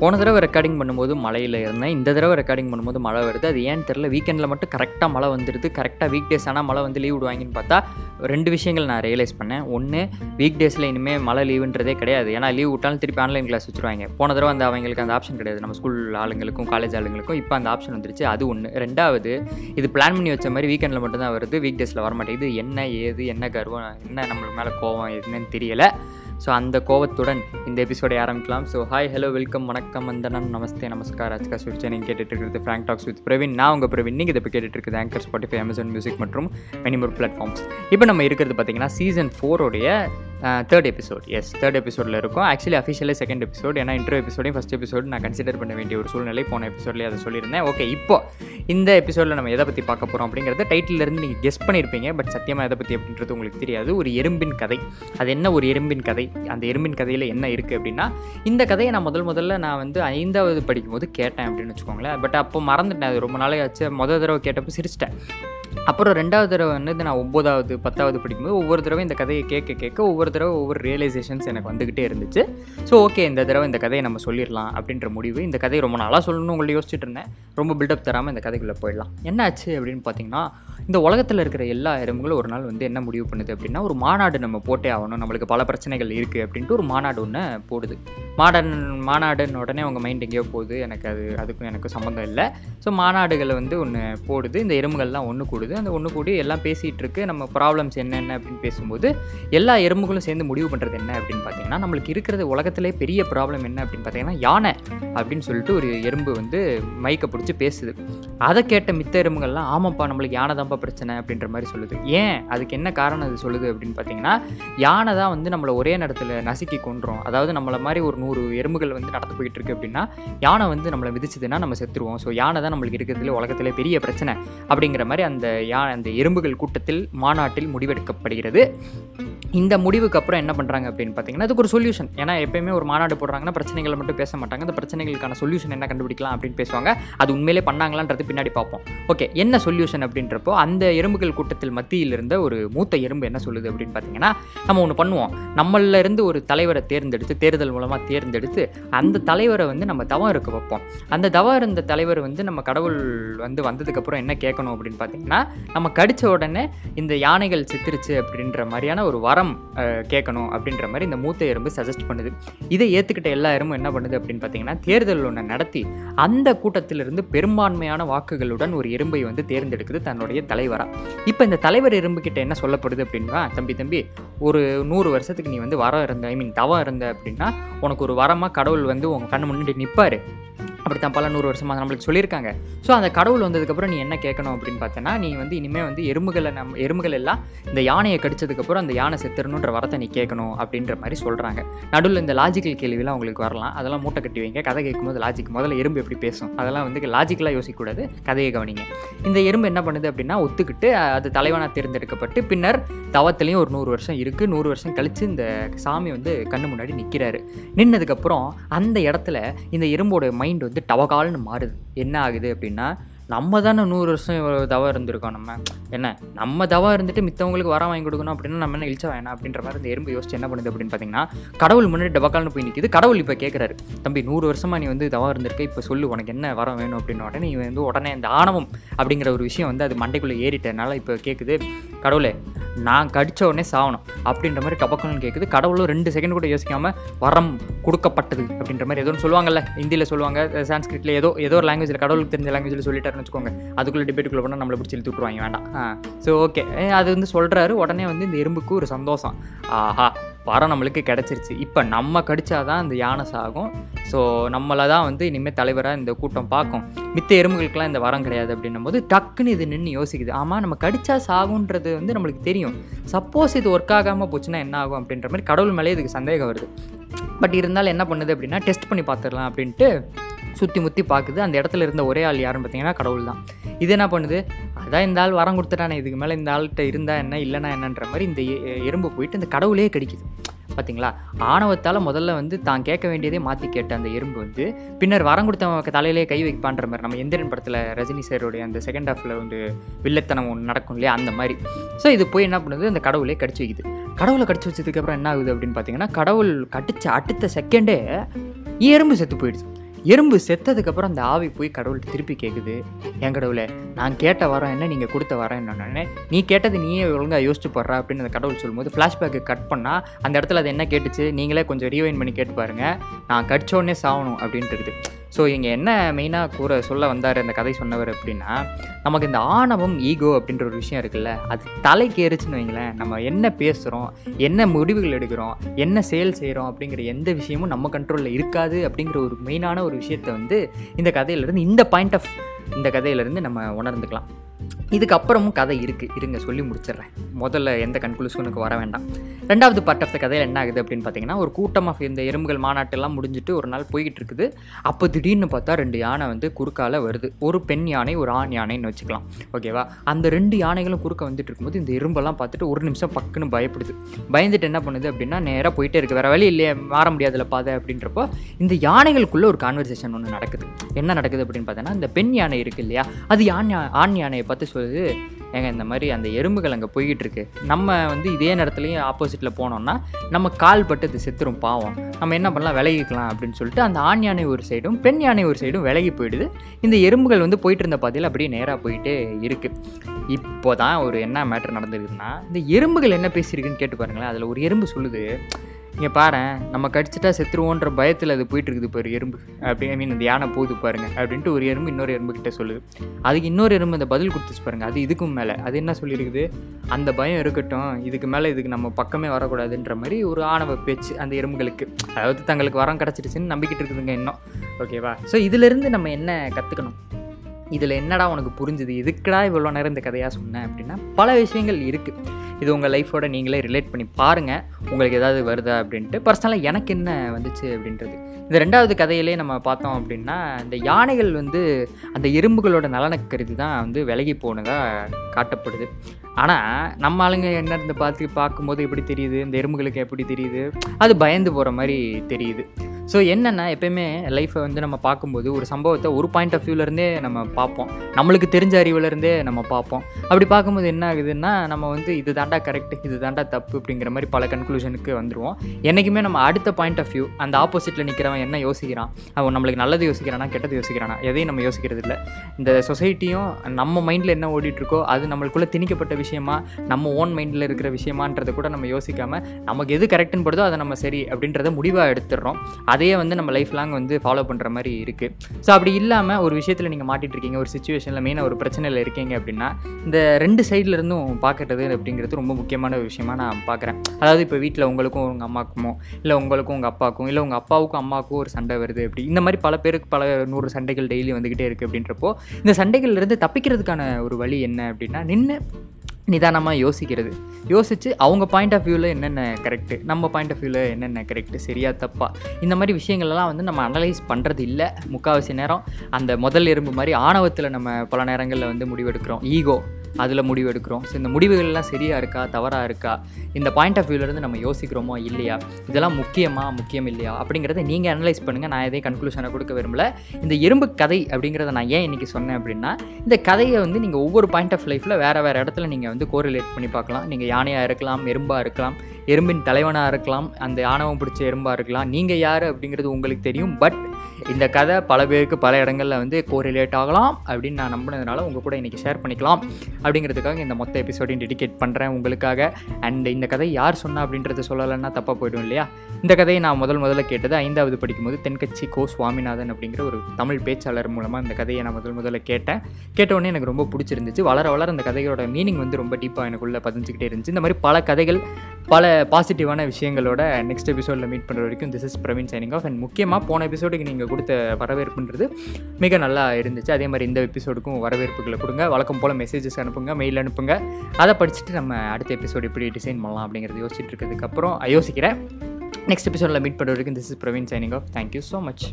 போன தடவை ரெக்கார்டிங் பண்ணும்போது மழையில் இருந்தேன். இந்த தடவை ரெக்கார்டிங் பண்ணும்போது மழை வருது. அது ஏன்னு தெரில வீக்கெண்டில் மட்டும் கரெக்டாக மழை வந்துடுது கரெக்டாக வீக் டேஸ் ஆனால் மழை வந்து லீவ் விடுவாங்கன்னு பார்த்தா ரெண்டு விஷயங்கள் நான் ரியலைஸ் பண்ணேன். ஒன்று வீக் டேஸில் இனிமேல் மழை லீவுன்றதே கிடையாது. ஏன்னா லீவ் விட்டாலும் திருப்பி ஆன்லைன் கிளாஸ் வச்சுருவாங்க. போன தடவை அந்த அவங்களுக்கு அந்த ஆப்ஷன் கிடையாது. நம்ம ஸ்கூல் ஆளுங்களுக்கும் காலேஜ் ஆளுங்களுக்கும் இப்போ அந்த ஆப்ஷன் வந்துருச்சு. அது ஒன்று ரெண்டாவது இது பிளான் பண்ணி வச்ச மாதிரி வீக்கெண்டில் மட்டும்தான் வருது. வீக் டேஸில் வர மாட்டேங்குது என்ன ஏது என்ன கர்வம் என்ன நம்மளுக்கு மேலே கோவம் என்னன்னு தெரியலை. ஸோ அந்த கோவத்துடன் இந்த எபிசோடை ஆரம்பிக்கலாம். ஸோ ஹாய் ஹலோ வெல்கம் வணக்கம் வந்தனம் நமஸ்தே நமஸ்கார். அச்கா சுவிச்சை நீங்கள் கேட்டுட்டு இருக்கிறது ஃப்ராங்க் டாக்ஸ் வித் பிரவீன் நான் உங்கள் பிரவீன் நீங்கள் இதை இப்போ கேட்டுட்டு ஆங்கர் ஸ்பாட்டிஃபை அமேசான் மியூசிக் மற்றும் மெனிமோர் பிளாட்ஃபார்ம்ஸ் இப்போ நம்ம இருக்கிறது பார்த்தீங்கன்னா சீசன் ஃபோரோடைய தேர்ட் எபிசோட் எஸ் தேர்ட் எபிசோடில் இருக்கும். ஆக்சுவலி அஃபிஷியலே செகண்ட் எபிசோட் ஏன்னா இன்ட்ரோ எபிசோடையும் ஃபஸ்ட் எபிசோடு நான் கன்சிடர் பண்ண வேண்டிய ஒரு சூழ்நிலை. போன எபிசோட்லேயே அதை சொல்லியிருந்தேன். ஓகே இப்போ இந்த எபிசோடில் நம்ம எதை பற்றி பார்க்க போகிறோம் அப்படிங்கிறத டைட்டிலேருந்து நீங்கள் கெஸ் பண்ணியிருப்பீங்க பட் சத்தியமாக எதை பற்றி அப்படின்றது உங்களுக்கு தெரியாது. ஒரு எறும்பின் கதை. அது என்ன ஒரு எறும்பின் கதை? அந்த எறும்பின் கதையில் என்ன இருக்குது அப்படின்னா இந்த கதையை நான் முதல் முதல்ல நான் வந்து ஐந்தாவது படிக்கும்போது கேட்டேன் அப்படின்னு வச்சுக்கோங்களேன். பட் அப்போ மறந்துட்டேன். அது ரொம்ப நாளே ஆச்சு. முதல் தடவை கேட்டப்போ சிரிச்சிட்டேன். அப்புறம் ரெண்டாவது தடவை வந்து நான் ஒம்போதாவது பத்தாவது படிக்கும்போது ஒவ்வொரு தடவை இந்த கதையை கேட்க கேட்க ஒவ்வொரு தடவை ஒவ்வொரு ரியலைசேஷன்ஸ் எனக்கு வந்துக்கிட்டே இருந்துச்சு. ஸோ ஓகே இந்த தடவை இந்த கதையை நம்ம சொல்லிடலாம் அப்படின்ற முடிவு. இந்த கதையை ரொம்ப நாளாக சொல்லணும்னு உங்களை யோசிச்சுட்டு இருந்தேன். ரொம்ப பில்டப் தராமல் இந்த கதைக்குள்ளே போயிடலாம். என்னாச்சு அப்படின்னு பார்த்தீங்கன்னா இந்த உலகத்தில் இருக்கிற எல்லா எறும்புகளும் ஒரு நாள் வந்து என்ன முடிவு பண்ணுது அப்படின்னா ஒரு மாநாடு நம்ம போட்டே ஆகணும். நம்மளுக்கு பல பிரச்சனைகள் இருக்குது அப்படின்ட்டு ஒரு மாநாடு ஒன்று போடுது. மாடன் மாநாடுன்னு உடனே உங்கள் மைண்ட் எங்கேயோ போகுது. எனக்கு அது அதுக்கும் எனக்கும் சம்மந்தம் இல்லை. ஸோ மாநாடுகளை வந்து ஒன்று போடுது. இந்த எறும்புகள்லாம் ஒன்று கூடுது. அந்த ஒன்று கூடி எல்லாம் பேசிகிட்டு இருக்கு. நம்ம ப்ராப்ளம்ஸ் என்னென்ன அப்படின்னு பேசும்போது எல்லா எறும்புகளும் சேர்ந்து முடிவு பண்ணுறது என்ன அப்படின்னு பார்த்தீங்கன்னா நம்மளுக்கு இருக்கிறது உலகத்திலே பெரிய ப்ராப்ளம் என்ன அப்படின்னு பார்த்தீங்கன்னா யானை அப்படின்னு சொல்லிட்டு ஒரு எறும்பு வந்து மைக்கை பிடிச்சி பேசுது. அதை கேட்ட மித்த எறும்புகள்லாம் ஆமாப்பா நம்மளுக்கு யானை தான்ப்பா பிரச்சனை அப்படின்ற மாதிரி சொல்லுது. ஏன்? அதுக்கு என்ன காரணம் அது சொல்லுது அப்படின்னு பார்த்தீங்கன்னா யானை தான் வந்து நம்மளை ஒரே நேரத்தில் நசுக்கி கொன்றோம். அதாவது நம்மளை மாதிரி ஒரு நூறு எறும்புகள் வந்து நடந்து போயிட்டு இருக்கு அப்படின்னா யானை வந்து நம்மளை விதிச்சதுன்னா நம்ம செத்துருவோம். ஸோ யானை தான் நம்மளுக்கு இருக்கிறதுல உலகத்திலே பெரிய பிரச்சனை அப்படிங்கிற மாதிரி அந்த யா அந்த எறும்புகள் கூட்டத்தில் மாநாட்டில் முடிவெடுக்கப்படுகிறது. இந்த முடிவு முடிவுக்கு அப்புறம் என்ன பண்ணுறாங்க அப்படின்னு பார்த்தீங்கன்னா அதுக்கு ஒரு சொல்யூஷன் ஏன்னா எப்பயுமே ஒரு மாநாடு போடுறாங்கன்னா பிரச்சனைகளை மட்டும் பேச மாட்டாங்க. அந்த பிரச்சனைகளுக்கான சொல்யூஷன் என்ன கண்டுபிடிக்கலாம் அப்படின்னு பேசுவாங்க. அது உண்மையிலே பண்ணாங்களான்றது பின்னாடி பார்ப்போம். ஓகே என்ன சொல்யூஷன் அப்படின்றப்போ அந்த எறும்புகள் கூட்டத்தில் மத்தியில் இருந்த ஒரு மூத்த எறும்பு என்ன சொல்லுது அப்படின்னு பார்த்தீங்கன்னா நம்ம ஒன்று பண்ணுவோம். நம்மள இருந்து ஒரு தலைவரை தேர்ந்தெடுத்து தேர்தல் மூலமாக தேர்ந்தெடுத்து அந்த தலைவரை வந்து நம்ம தவம் இருக்க வைப்போம். அந்த தவம் இருந்த தலைவர் வந்து நம்ம கடவுள் வந்து வந்ததுக்கப்புறம் என்ன கேட்கணும் அப்படின்னு பார்த்தீங்கன்னா நம்ம கடித்த உடனே இந்த யானைகள் சித்திருச்சு அப்படின்ற மாதிரியான ஒரு வரம் கேட்கணும் அப்படின்ற மாதிரி இந்த மூத்த எறும்பு சஜஸ்ட் பண்ணுது. இதை ஏற்றுக்கிட்ட எல்லா எறும்பும் என்ன பண்ணுது அப்படின்னு பார்த்தீங்கன்னா தேர்தல் ஒன்று நடத்தி அந்த கூட்டத்திலிருந்து பெரும்பான்மையான வாக்குகளுடன் ஒரு எறும்பை வந்து தேர்ந்தெடுக்குது தன்னுடைய தலைவராக இப்போ இந்த தலைவர் எறும்புக்கிட்ட என்ன சொல்லப்படுது அப்படின்னா தம்பி தம்பி ஒரு நூறு வருஷத்துக்கு நீ வந்து வரம் இருந்த ஐ மீன் தவம் இருந்த அப்படின்னா உனக்கு ஒரு வரமாக கடவுள் வந்து உங்கள் கண்ணு முன்னாடி நிற்பார் அப்படித்தான் பல நூறு வருஷமாக நம்மளுக்கு சொல்லியிருக்காங்க. ஸோ அந்த கடவுள் வந்ததுக்கப்புறம் நீ என்ன கேட்கணும் அப்படின்னு பார்த்தேன்னா நீ வந்து இனிமேல் வந்து எறும்புகளை நம் எறும்புகள் எல்லாம் இந்த யானையை கடிச்சதுக்கப்புறம் அந்த யானை செத்துறணுன்ற வரத்தை நீ கேட்கணும் அப்படின்ற மாதிரி சொல்கிறாங்க நடுவில் இந்த லாஜிக்கல் கேள்விலாம் உங்களுக்கு வரலாம். அதெல்லாம் மூட்டை கட்டி வைங்க. கதை கேட்கும்போது லாஜிக் முதல்ல எறும்பு எப்படி பேசும்? அதெல்லாம் வந்து லாஜிக்கலாக யோசிக்கக்கூடாது. கதையை கவனிங்க. இந்த எறும்பு என்ன பண்ணுது அப்படின்னா ஒத்துக்கிட்டு அது தலைவனாக தேர்ந்தெடுக்கப்பட்டு பின்னர் தவத்துலேயும் ஒரு நூறு வருஷம் இருக்குது நூறு வருஷம் கழித்து இந்த சாமி வந்து கண்ணு முன்னாடி நிற்கிறாரு நின்னதுக்கப்புறம் அந்த இடத்துல இந்த எறும்போட மைண்ட் வந்து வந்து டவகால்னு மாறுது. என்ன ஆகுது அப்படின்னா நம்ம தானே நூறு வருஷம் இவ்வளோ தவா இருந்திருக்கோம் நம்ம. என்ன? நம்ம தவா இருந்துட்டு மித்தவங்களுக்கு வர வாங்கி கொடுக்கணும் அப்படின்னா நம்ம என்ன இழிச்சா வேணாம் அப்படின்ற மாதிரி இந்த எறும்பு யோசிச்சு என்ன பண்ணுது அப்படின்னு பார்த்தீங்கன்னா கடவுள் முன்னாடி டபக்கால்னு போய் நிற்கிது கடவுள் இப்போ கேட்குறாரு தம்பி நூறு வருஷமாக நீ வந்து தவா இருந்திருக்க இப்போ சொல்லு உனக்கு என்ன வரம் வேணும்? அப்படின்னு உடனே நீ வந்து உடனே இந்த ஆணவம் அப்படிங்கிற ஒரு விஷயம் வந்து அது மண்டைக்குள்ளே ஏறிட்டனால இப்போ கேட்குது கடவுளே நான் கடித்த உடனே சாகணும் அப்படின்ற மாதிரி டபக்குன்னு கேட்குது கடவுளும் ரெண்டு செகண்ட் கூட யோசிக்காமல் வரம் கொடுக்கப்பட்டது அப்படின்ற மாதிரி ஏதோ சொல்லுவாங்கல்ல. ஹிந்தியில் சொல்லுவாங்க சான்ஸ்கிரிட்ல ஏதோ ஏதோ ஒரு லாங்குவேஜில் கடவுளுக்கு தெரிஞ்ச லாங்குவேஜில் சொல்லிட்டாருன்னு வச்சுக்கோங்க. அதுக்குள்ளே டிபேட்டுக்குள்ளே போனால் நம்மளை பிடிச்சி இழுத்து விட்ருவாங்க வேண்டாம். ஸோ ஓகே அது வந்து சொல்கிறாரு உடனே வந்து இந்த எறும்புக்கு ஒரு சந்தோஷம். ஆஹா. வரம் நம்மளுக்கு கிடச்சிருச்சு. இப்போ நம்ம கடிச்சாதான் இந்த யானை சாகும். ஸோ நம்மளை தான் வந்து இனிமேல் தலைவராக இந்த கூட்டம் பார்க்கும். மித்த எறும்புகளுக்கெல்லாம் இந்த வரம் கிடையாது அப்படின்னும் போது டக்குன்னு இது நின்று யோசிக்குது. ஆமாம் நம்ம கடிச்சா சாகுன்றது வந்து நம்மளுக்கு தெரியும். சப்போஸ் இது ஒர்க் ஆகாமல் போச்சுன்னா என்ன ஆகும் அப்படின்ற மாதிரி கடவுள் மேலே இதுக்கு சந்தேகம் வருது. பட் இருந்தாலும் என்ன பண்ணுது அப்படின்னா டெஸ்ட் பண்ணி பார்த்துடலாம் அப்படின்ட்டு சுற்றி முற்றி பார்க்குது அந்த இடத்துல இருந்த ஒரே ஆள் யாருன்னு பார்த்தீங்கன்னா கடவுள் தான் இது என்ன பண்ணுது? அதான் இந்த ஆள் வரம் கொடுத்துட்டானே இதுக்கு மேலே இந்த ஆள்கிட்ட இருந்தா என்ன இல்லைனா என்னன்ற மாதிரி இந்த எ- எறும்பு போயிட்டு இந்த கடவுளே கடிக்குது. பார்த்தீங்களா ஆணவத்தால் முதல்ல வந்து தான் கேட்க வேண்டியதே மாற்றி கேட்ட அந்த எறும்பு வந்து பின்னர் வரம் கொடுத்தவங்க தலையிலே கை வைப்பான்ற மாதிரி நம்ம எந்திரன் படத்தில் ரஜினி சாருடைய அந்த செகண்ட் ஹாஃபில் வந்து வில்லத்தனம் ஒன்று நடக்கும் இல்லையா? அந்த மாதிரி. ஸோ இது போய் என்ன பண்ணுது? அந்த கடவுளே கடிச்சு வைக்குது. கடவுளை கடிச்சு வச்சதுக்கப்புறம் என்ன ஆகுது அப்படின்னு பார்த்தீங்கன்னா கடவுள் கடித்த அடுத்த செகண்டே எறும்பு செத்து போயிடுச்சு எறும்பு செத்ததுக்கப்புறம் அந்த ஆவி போய் கடவுள்கிட்ட திருப்பி கேட்குது என் கடவுளை நான் கேட்ட வரம் என்ன நீங்கள் கொடுத்த வரம் என்னன்னு நீ கேட்டது நீயே ஒழுங்காக யோசிச்சு போடுறா அப்படின்னு அந்த கடவுள் சொல்லும்போது ஃப்ளாஷ்பேக்கு கட் பண்ணால் அந்த இடத்துல அது என்ன கேட்டுச்சு நீங்களே கொஞ்சம் ரீவைன் பண்ணி கேட்டு பாருங்கள் நான் கடிச்சோடனே சாகணும் அப்படின்ட்டு இருக்குது. ஸோ இங்கே என்ன மெயினாக கூற சொல்ல வந்தார் அந்த கதை சொன்னவர் அப்படின்னா நமக்கு இந்த ஆணவம் ஈகோ அப்படின்ற ஒரு விஷயம் இருக்குல்ல அது தலைக்கு ஏறிச்சுன்னு வைங்களேன். நம்ம என்ன பேசுகிறோம் என்ன முடிவுகள் எடுக்கிறோம் என்ன செயல் செய்கிறோம் அப்படிங்கிற எந்த விஷயமும் நம்ம கண்ட்ரோலில் இருக்காது அப்படிங்கிற ஒரு மெயினான ஒரு விஷயத்தை வந்து இந்த கதையிலேருந்து இந்த பாயிண்ட் ஆஃப் இந்த கதையிலேருந்து நம்ம உணர்ந்துக்கலாம். இதுக்கப்புறமும் கதை இருக்குது இருங்க சொல்லி முடிச்சிடுறேன். முதல்ல எந்த கன்க்ளூஷனுக்கு வர வேண்டாம். ரெண்டாவது பார்ட் ஆஃப் த கதையில் என்ன ஆகுது அப்படின்னு பார்த்தீங்கன்னா ஒரு கூட்டமாக இந்த எறும்புகள் மாநாட்டெல்லாம் முடிஞ்சுட்டு ஒரு நாள் போய்கிட்டு இருக்குது. அப்போ திடீர்னு பார்த்தா ரெண்டு யானை வந்து குறுக்கால வருது. ஒரு பெண் யானை ஒரு ஆண் யானைன்னு வச்சுக்கலாம். ஓகேவா அந்த ரெண்டு யானைகளும் குறுக்க வந்துட்டு இருக்கும்போது இந்த எறும்பெல்லாம் பார்த்துட்டு ஒரு நிமிஷம் பக்குன்னு பயப்படுது. பயந்துட்டு என்ன பண்ணுது அப்படின்னா நேராக போயிட்டே இருக்குது வேறு வழி இல்லையே மாற முடியாதுல பாதை அப்படின்றப்போ இந்த யானைகளுக்குள்ளே ஒரு கான்வர்சேஷன் ஒன்று நடக்குது. என்ன நடக்குது அப்படின்னு பார்த்தோன்னா இந்த பெண் யானை இருக்குது இல்லையா? அது யான் ஆண் யானை பார்த்து சொல்லுது ஏங்க இந்த மாதிரி அந்த எறும்புகள் அங்கே போய்கிட்டு இருக்கு. நம்ம வந்து இதே நேரத்துலையும் ஆப்போசிட்டில் போனோம்னா நம்ம கால் பட்டு அது செத்துரும் பாவம். நம்ம என்ன பண்ணலாம் விலகிக்கலாம் அப்படின்னு சொல்லிட்டு அந்த ஆண் யானை ஒரு சைடும் பெண் யானை ஒரு சைடும் விலகி போயிடுது. இந்த எறும்புகள் வந்து போயிட்டு இருந்த பாதையில் அப்படியே நேராக போயிட்டே இருக்குது இப்போ தான் ஒரு என்ன மேட்ரு நடந்திருக்குன்னா இந்த எறும்புகள் என்ன பேசியிருக்குன்னு கேட்டு பாருங்களேன். அதில் ஒரு எறும்பு சொல்லுது இங்கே பாரேன் நம்ம கடிச்சிட்டா செத்துருவோன்ற பயத்தில் அது போயிட்டு இருக்குது பாரு எறும்பு. அப்படி ஐ மீன் அந்த யானை போகுது பாருங்க அப்படின்ட்டு ஒரு எறும்பு இன்னொரு எறும்பு கிட்ட சொல்லுது. அதுக்கு இன்னொரு எறும்பு அந்த பதில் கொடுத்துச்சு பாருங்க அது இதுக்கும் மேலே. அது என்ன சொல்லியிருக்குது? அந்த பயம் இருக்கட்டும் இதுக்கு மேலே இதுக்கு நம்ம பக்கமே வரக்கூடாதுன்ற மாதிரி ஒரு ஆணவ பேச்சு அந்த எறும்புகளுக்கு. அதாவது தங்களுக்கு வரம் கிடச்சிருச்சுன்னு நம்பிக்கிட்டு இருக்குதுங்க இன்னும். ஓகேவா ஸோ இதிலிருந்து நம்ம என்ன கற்றுக்கணும் இதில் என்னடா உனக்கு புரிஞ்சுது? எதுக்குடா இவ்வளோ நேரம் இந்த கதையாக சொன்னேன் அப்படின்னா பல விஷயங்கள் இருக்குது இது உங்கள் லைஃபோட நீங்களே ரிலேட் பண்ணி பாருங்கள் உங்களுக்கு ஏதாவது வருதா அப்படின்ட்டு. பர்சனலாக எனக்கு என்ன வந்துச்சு அப்படின்றது. இந்த ரெண்டாவது கதையிலே நம்ம பார்த்தோம் அப்படின்னா இந்த யானைகள் வந்து அந்த எறும்புகளோட நலனை கருதி தான் வந்து விலகி போனதாக காட்டப்படுது. ஆனால் நம்ம ஆளுங்க என்ன இருந்து பார்த்து பார்க்கும்போது எப்படி தெரியுது? இந்த எறும்புகளுக்கு எப்படி தெரியுது? அது பயந்து போகிற மாதிரி தெரியுது. ஸோ என்னென்னா எப்பயுமே லைஃப்பை வந்து நம்ம பார்க்கும்போது ஒரு சம்பவத்தை ஒரு பாயிண்ட் ஆஃப் வியூலேருந்தே நம்ம பார்ப்போம். நம்மளுக்கு தெரிஞ்ச அறிவுலேருந்தே நம்ம பார்ப்போம். அப்படி பார்க்கும்போது என்ன ஆகுதுன்னா நம்ம வந்து இது தாண்டா கரெக்ட் இது தாண்டா தப்பு அப்படிங்கிற மாதிரி பல கன்க்ளூஷனுக்கு வந்துடுவோம் என்றைக்குமே நம்ம அடுத்த பாயிண்ட் ஆஃப் வியூ அந்த ஆப்போசிட்டில் நிற்கிறவன் என்ன யோசிக்கிறான்? அவன் நம்மளுக்கு நல்லது யோசிக்கிறானா கெட்டது யோசிக்கிறானா? எதையும் நம்ம யோசிக்கிறது இல்லை இந்த சொசைட்டியும் நம்ம மைண்டில் என்ன ஓடிட்டுருக்கோ அது நம்மளுக்குள்ளே திணிக்கப்பட்ட விஷயமா நம்ம ஓன் மைண்டில் இருக்கிற விஷயமான்றதை கூட நம்ம யோசிக்காமல் நமக்கு எது கரெக்டுன்னு படுதோ அதை நம்ம சரி அப்படின்றத முடிவாக எடுத்துடுறோம். அதையே வந்து நம்ம லைஃப் லாங் வந்து ஃபாலோ பண்ணுற மாதிரி இருக்குது ஸோ அப்படி இல்லாமல் ஒரு விஷயத்தில் நீங்கள் மாட்டிகிட்டு இருக்கீங்க ஒரு சுச்சுவேஷனில் மெயினாக ஒரு பிரச்சனையில் இருக்கீங்க அப்படின்னா இந்த ரெண்டு சைடில் இருந்தும் பார்க்கறது அப்படிங்கிறது ரொம்ப முக்கியமான ஒரு விஷயமா நான் பார்க்குறேன் அதாவது இப்போ வீட்டில் உங்களுக்கும் உங்கள் அம்மாக்குமோ இல்லை உங்களுக்கும் உங்கள் அப்பாவுக்கும் இல்லை உங்கள் அப்பாவுக்கும் அம்மாவுக்கும் ஒரு சண்டை வருது அப்படி இந்த மாதிரி பல பேருக்கு பல நூறு சண்டைகள் டெய்லி வந்துக்கிட்டே இருக்குது அப்படின்றப்போ இந்த சண்டைகள்லேருந்து தப்பிக்கிறதுக்கான ஒரு வழி என்ன அப்படின்னா நின்று நிதானமாக யோசிக்கிறது. யோசித்து அவங்க பாயிண்ட் ஆஃப் வியூவில் என்னென்ன கரெக்டு நம்ம பாயிண்ட் ஆஃப் வியூவில் என்னென்ன கரெக்டு சரியா தப்பா? இந்த மாதிரி விஷயங்கள்லாம் வந்து நம்ம அனலைஸ் பண்ணுறது இல்லை முக்கால்வாசி நேரம் அந்த முதல் எறும்பு மாதிரி ஆணவத்தில் நம்ம பல நேரங்களில் வந்து முடிவெடுக்கிறோம். ஈகோ அதில் முடிவு எடுக்கிறோம் ஸோ இந்த முடிவுகள்லாம் சரியாக இருக்கா? தவறாக இருக்கா? இந்த பாயிண்ட் ஆஃப் வியூலேருந்து நம்ம யோசிக்கிறோமோ இல்லையா? இதெல்லாம் முக்கியமாக முக்கியம் இல்லையா? அப்படிங்கிறத நீங்கள் அனலைஸ் பண்ணுங்கள் நான் எதையும் கன்க்ளூஷனை கொடுக்க விரும்பல. இந்த எறும்பு கதை அப்படிங்கிறத நான் ஏன் இன்றைக்கி சொன்னேன் அப்படின்னா இந்த கதையை வந்து நீங்கள் ஒவ்வொரு பாயிண்ட் ஆஃப் லைஃப்பில் வேறு வேறு இடத்துல நீங்கள் வந்து கோரிலேட் பண்ணி பார்க்கலாம். நீங்கள் யானையாக இருக்கலாம் எறும்பாக இருக்கலாம் எறும்பின் தலைவனாக இருக்கலாம் அந்த ஆணவம் பிடிச்ச எறும்பாக இருக்கலாம். நீங்கள் யார் அப்படிங்கிறது உங்களுக்கு தெரியும். பட் இந்த கதை பல பேருக்கு பல இடங்களில் வந்து கோரிலேட் ஆகலாம் அப்படின்னு நான் நம்பினதுனால உங்கள் கூட இன்றைக்கி ஷேர் பண்ணிக்கலாம் அப்படிங்கிறதுக்காக இந்த மொத்த எபிசோடையும் டெடிகேட் பண்ணுறேன் உங்களுக்காக. அண்ட் இந்த கதை யார் சொன்னா அப்படின்றத சொல்லலைன்னா தப்பாக போயிடும் இல்லையா? இந்த கதையை நான் முதல் முதல்ல கேட்டது ஐந்தாவது படிக்கும்போது தென்கட்சி கோ சுவாமிநாதன் அப்படிங்கிற ஒரு தமிழ் பேச்சாளர் மூலமாக இந்த கதையை நான் முதல் முதல்ல கேட்டேன். கேட்ட உடனே எனக்கு ரொம்ப பிடிச்சிருந்துச்சு. வளர வளர அந்த கதையோட மீனிங் வந்து ரொம்ப டீப்பாக எனக்குள்ளே பதிஞ்சுக்கிட்டே இருந்துச்சு. இந்த மாதிரி பல கதைகள் பல பாசிட்டிவான விஷயங்களோட நெக்ஸ்ட் எபிசோடில் மீட் பண்ணுற வரைக்கும் this is Praveen signing off and முக்கியமாக போன எபிசோடுக்கு நீங்கள் கொடுத்த வரவேற்புன்றது மிக நல்லா இருந்துச்சு. அதே மாதிரி இந்த எபிசோடுக்கும் வரவேற்புகளை கொடுங்க. வழக்கம் போல் மெசேஜஸ் அனுப்புங்க மெயில் அனுப்புங்க. அதை படிச்சுட்டு நம்ம அடுத்த எபிசோடு எப்படி டிசைன் பண்ணலாம் அப்படிங்கிறது யோசிச்சுட்டு இருக்கிறதுக்கப்புறம் யோசிக்கிறேன். நெக்ஸ்ட் எபிசோடில் மீட் பண்ணுற வரைக்கும் this is Praveen signing off thank you so much